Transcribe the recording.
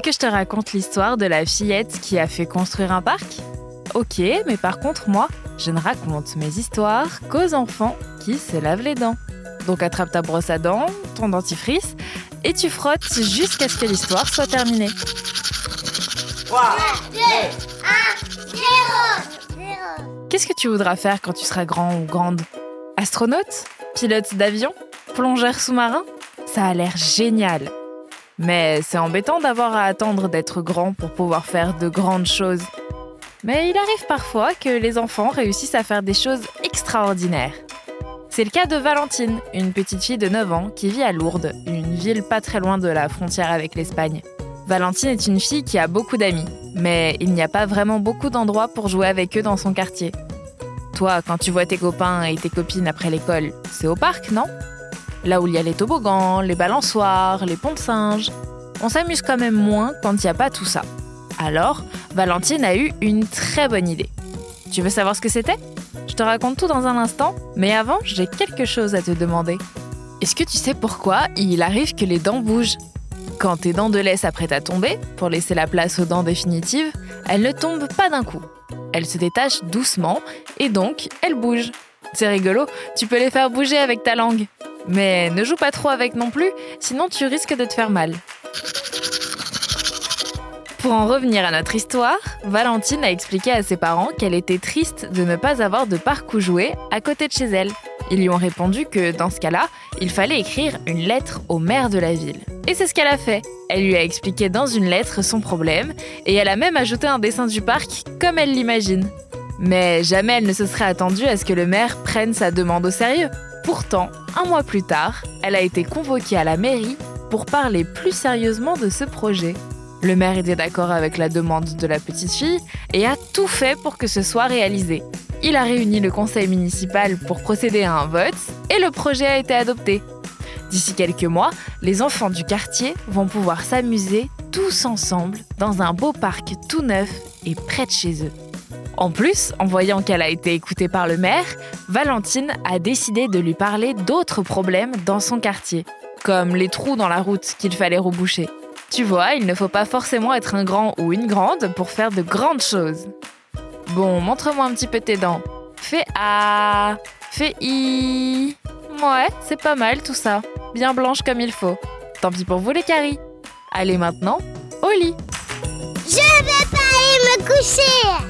veux que je te raconte l'histoire de la fillette qui a fait construire un parc? Ok, mais par contre, moi, je ne raconte mes histoires qu'aux enfants qui se lavent les dents. Donc attrape ta brosse à dents, ton dentifrice, et tu frottes jusqu'à ce que l'histoire soit terminée. 3, 2, 1, 0, Qu'est-ce que tu voudras faire quand tu seras grand ou grande? Astronaute? Pilote d'avion? Plongeur sous-marin? Ça a l'air génial. Mais c'est embêtant d'avoir à attendre d'être grand pour pouvoir faire de grandes choses. Mais il arrive parfois que les enfants réussissent à faire des choses extraordinaires. C'est le cas de Valentine, une petite fille de 9 ans qui vit à Lourdes, une ville pas très loin de la frontière avec l'Espagne. Valentine est une fille qui a beaucoup d'amis, mais il n'y a pas vraiment beaucoup d'endroits pour jouer avec eux dans son quartier. Toi, quand tu vois tes copains et tes copines après l'école, c'est au parc, non? Là où il y a les toboggans, les balançoires, les ponts de singes. On s'amuse quand même moins quand il n'y a pas tout ça. Alors, Valentine a eu une très bonne idée. Tu veux savoir ce que c'était? Je te raconte tout dans un instant, mais avant, j'ai quelque chose à te demander. Est-ce que tu sais pourquoi il arrive que les dents bougent? Quand tes dents de lait s'apprêtent à tomber, pour laisser la place aux dents définitives, elles ne tombent pas d'un coup. Elles se détachent doucement et donc elles bougent. C'est rigolo, tu peux les faire bouger avec ta langue. Mais ne joue pas trop avec non plus, sinon tu risques de te faire mal. Pour en revenir à notre histoire, Valentine a expliqué à ses parents qu'elle était triste de ne pas avoir de parc où jouer à côté de chez elle. Ils lui ont répondu que dans ce cas-là, il fallait écrire une lettre au maire de la ville. Et c'est ce qu'elle a fait. Elle lui a expliqué dans une lettre son problème et elle a même ajouté un dessin du parc comme elle l'imagine. Mais jamais elle ne se serait attendue à ce que le maire prenne sa demande au sérieux. Pourtant, un mois plus tard, elle a été convoquée à la mairie pour parler plus sérieusement de ce projet. Le maire était d'accord avec la demande de la petite fille et a tout fait pour que ce soit réalisé. Il a réuni le conseil municipal pour procéder à un vote et le projet a été adopté. D'ici quelques mois, les enfants du quartier vont pouvoir s'amuser tous ensemble dans un beau parc tout neuf et près de chez eux. En plus, en voyant qu'elle a été écoutée par le maire, Valentine a décidé de lui parler d'autres problèmes dans son quartier, comme les trous dans la route qu'il fallait reboucher. Tu vois, il ne faut pas forcément être un grand ou une grande pour faire de grandes choses. Bon, montre-moi un petit peu tes dents. Fais A, fais I. Ouais, c'est pas mal tout ça. Bien blanche comme il faut. Tant pis pour vous les caries. Allez maintenant, au lit. Je vais pas aller me coucher